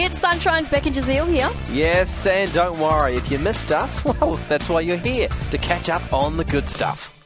It's Sonshine's Beck and Jazeel here. Yes, and don't worry, if you missed us, well, that's why you're here, to catch up on the good stuff.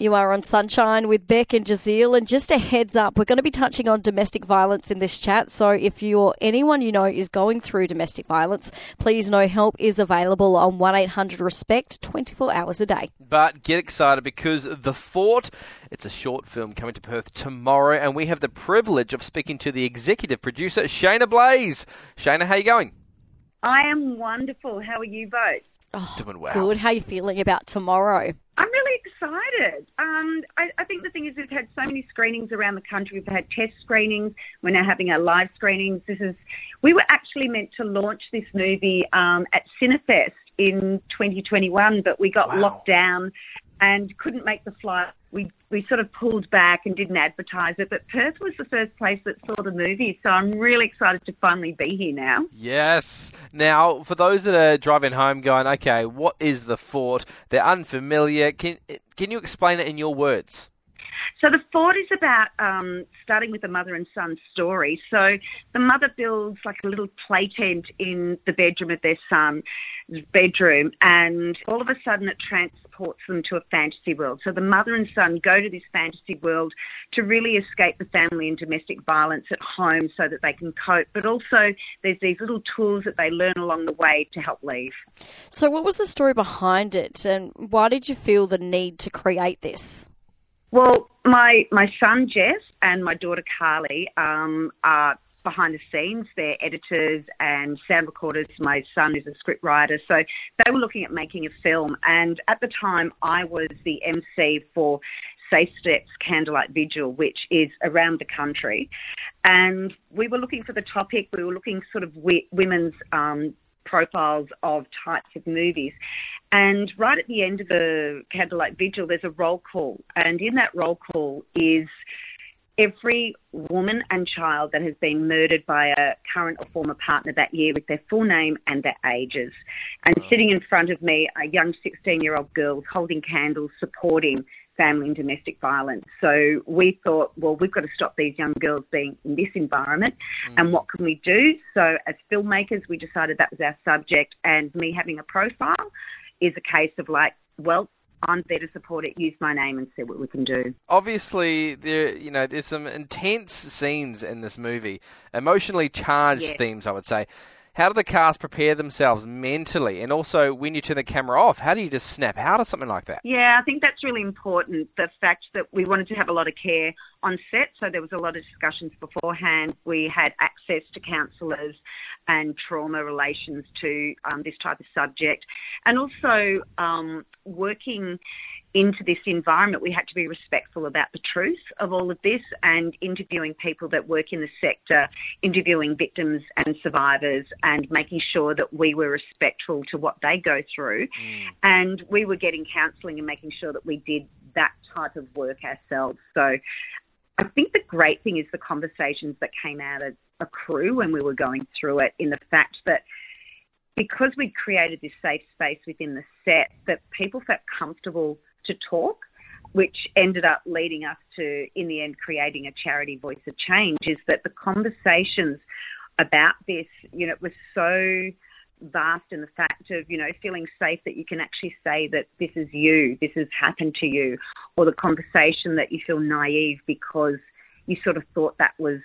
You are on Sonshine with Beck and Jazeel, and just a heads up, we're going to be touching on domestic violence in this chat. So if you or anyone you know is going through domestic violence, please know help is available on one eight hundred Respect, twenty four hours a day. But get excited because The Fort, it's a short film coming to Perth tomorrow, and we have the privilege of speaking to the executive producer, Shaynna Blaze. Shaynna, how are you going? I am wonderful. How are you both? Oh, Doing well. Good. How are you feeling about tomorrow? I'm really excited. Um, I, I think the thing is, we've had so many screenings around the country. We've had test screenings. We're now having our live screenings. This is. We were actually meant to launch this movie um, at Cinefest in 2021, but we got Wow. locked down and couldn't make the flight. We we sort of pulled back and didn't advertise it. But Perth was the first place that saw the movie, so I'm really excited to finally be here now. Yes. Now, for those that are driving home going, okay, what is The Fort? They're unfamiliar. Can, can you explain it in your words? So the fort is about um, starting with a mother and son story. So the mother builds like a little play tent in the bedroom of their son's bedroom, and all of a sudden it transports them to a fantasy world. So the mother and son go to this fantasy world to really escape the family and domestic violence at home, so that they can cope. But also there's these little tools that they learn along the way to help leave. So, what was the story behind it, and why did you feel the need to create this? Well, my my son Jess and my daughter Carly um, are behind the scenes. They're editors and sound recorders. My son is a script writer, so they were looking at making a film. And at the time, I was the MC for Safe Steps Candlelight Vigil, which is around the country. And we were looking for the topic. We were looking sort of women's um, profiles of types of movies. And right at the end of the Candlelight Vigil, there's a roll call. And in that roll call is every woman and child that has been murdered by a current or former partner that year with their full name and their ages. And sitting in front of me are young 16 year old girls holding candles, supporting family and domestic violence. So we thought, well, we've got to stop these young girls being in this environment. And mm. what can we do? So as filmmakers, we decided that was our subject. And me having a profile is a case of like, well, I'm there to support it. Use my name and see what we can do. Obviously, there you know there's some intense scenes in this movie, emotionally charged Yes. themes, I would say. How do the cast prepare themselves mentally, and also when you turn the camera off, how do you just snap out of something like that? Yeah, I think that's really important. The fact that we wanted to have a lot of care on set, so there was a lot of discussions beforehand. We had access to counsellors and trauma relations to um, this type of subject, and also um, working into this environment, we had to be respectful about the truth of all of this and interviewing people that work in the sector, interviewing victims and survivors, and making sure that we were respectful to what they go through. Mm. And we were getting counselling and making sure that we did that type of work ourselves. So I think the great thing is the conversations that came out of a crew when we were going through it, in the fact that because we created this safe space within the set, that people felt comfortable to talk, which ended up leading us to, in the end, creating a charity voice of change. Is that the conversations about this, you know, it was so vast in the fact of, you know, feeling safe that you can actually say that this is you, this has happened to you, or the conversation that you feel naive because you sort of thought that was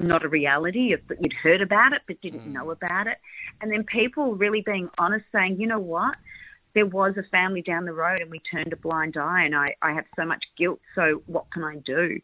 not a reality, if you'd heard about it but didn't mm. know about it. And then people really being honest, saying, you know what? There was a family down the road and we turned a blind eye, and I, I have so much guilt, so what can I do?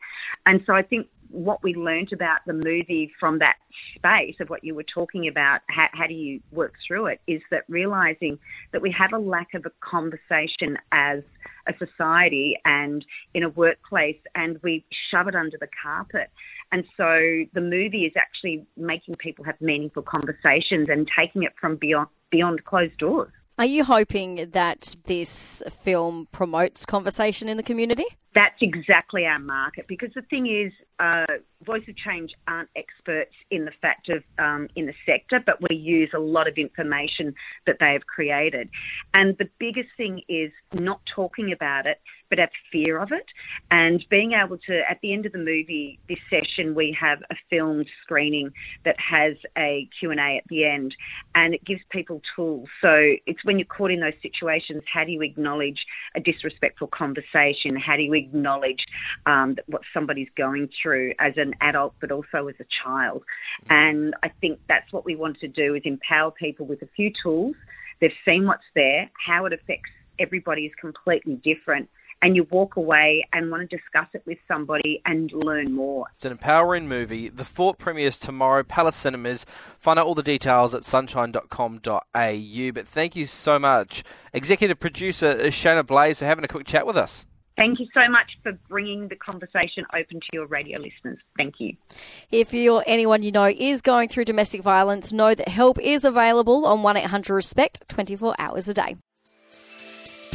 And so I think what we learned about the movie from that space of what you were talking about, how, how do you work through it, is that realizing that we have a lack of a conversation as a society and in a workplace, and we shove it under the carpet. And so the movie is actually making people have meaningful conversations and taking it from beyond beyond closed doors. Are you hoping that this film promotes conversation in the community? That's exactly our market because the thing is, uh, Voice of Change aren't experts in the fact of um, in the sector, but we use a lot of information that they have created. And the biggest thing is not talking about it, but have fear of it. And being able to, at the end of the movie, this session, we have a filmed screening that has a Q&A at the end and it gives people tools. So it's when you're caught in those situations, how do you acknowledge a disrespectful conversation? How do you acknowledge um, what somebody's going through as an adult, but also as a child? And I think that's what we want to do is empower people with a few tools. They've seen what's there, how it affects everybody is completely different and you walk away and want to discuss it with somebody and learn more. It's an empowering movie. The Fort premieres tomorrow, Palace Cinemas. Find out all the details at sonshine.com.au. But thank you so much, executive producer Shaynna Blaze, for having a quick chat with us. Thank you so much for bringing the conversation open to your radio listeners. Thank you. If you or anyone you know is going through domestic violence, know that help is available on 1 800 RESPECT 24 hours a day.